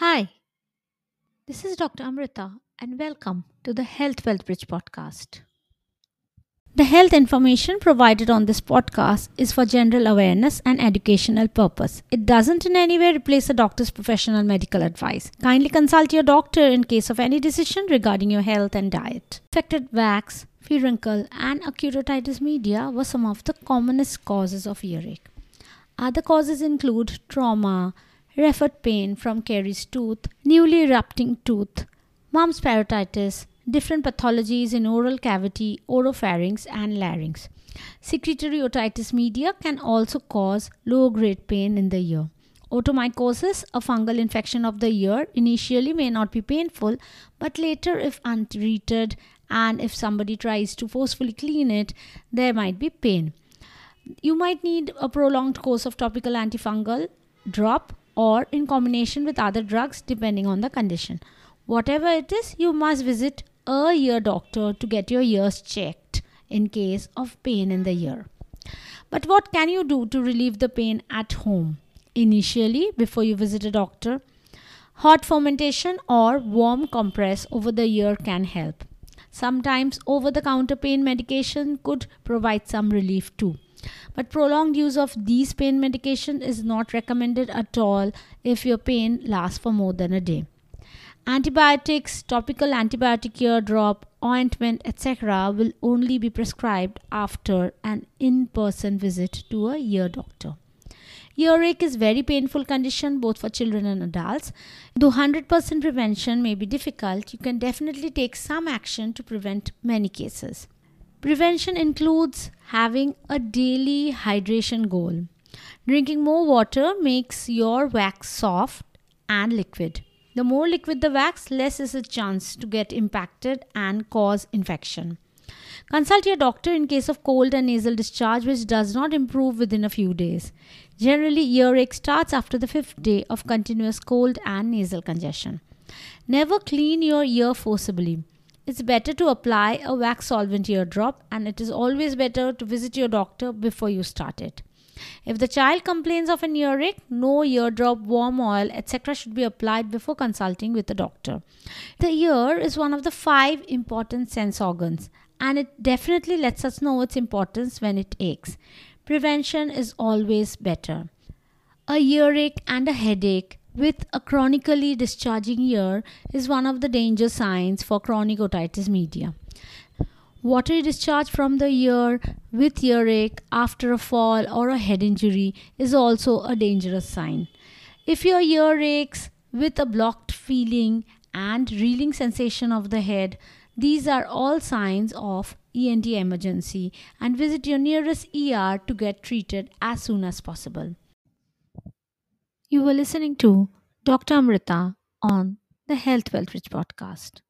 Hi, this is Dr. Amrita, and welcome to the Health Wealth Bridge podcast. The health information provided on this podcast is for general awareness and educational purpose. It doesn't in any way replace a doctor's professional medical advice. Kindly consult your doctor in case of any decision regarding your health and diet. Affected wax, furuncle, and acute otitis media were some of the commonest causes of earache. Other causes include trauma, referred pain from caries tooth, newly erupting tooth, mumps parotitis, different pathologies in oral cavity, oropharynx, and larynx. Secretory otitis media can also cause low grade pain in the ear. Otomycosis, a fungal infection of the ear, initially may not be painful, but later, if untreated and if somebody tries to forcefully clean it, there might be pain. You might need a prolonged course of topical antifungal drop or in combination with other drugs depending on the condition. Whatever it is, you must visit a ear doctor to get your ears checked in case of pain in the ear. But what can you do to relieve the pain at home? Initially, before you visit a doctor, hot fomentation or warm compress over the ear can help. Sometimes over the counter pain medication could provide some relief too. But prolonged use of these pain medication is not recommended at all if your pain lasts for more than a day. Antibiotics, topical antibiotic ear drop, ointment, etc. will only be prescribed after an in-person visit to a ear doctor. Earache is very painful condition both for children and adults. Though 100% prevention may be difficult, you can definitely take some action to prevent many cases. Prevention includes having a daily hydration goal. Drinking more water makes your wax soft and liquid. The more liquid the wax, less is the chance to get impacted and cause infection. Consult your doctor in case of cold and nasal discharge, which does not improve within a few days. Generally, earache starts after the fifth day of continuous cold and nasal congestion. Never clean your ear forcibly. It's better to apply a wax solvent eardrop, and it is always better to visit your doctor before you start it. If the child complains of an earache, no eardrop, warm oil, etc. should be applied before consulting with the doctor. The ear is one of the five important sense organs, and it definitely lets us know its importance when it aches. Prevention is always better. A earache and a headache with a chronically discharging ear is one of the danger signs for chronic otitis media. Watery discharge from the ear with earache after a fall or a head injury is also a dangerous sign. If your ear aches with a blocked feeling and reeling sensation of the head, these are all signs of ENT emergency and visit your nearest ER to get treated as soon as possible. You were listening to Dr. Amrita on the Health Wealth Bridge podcast.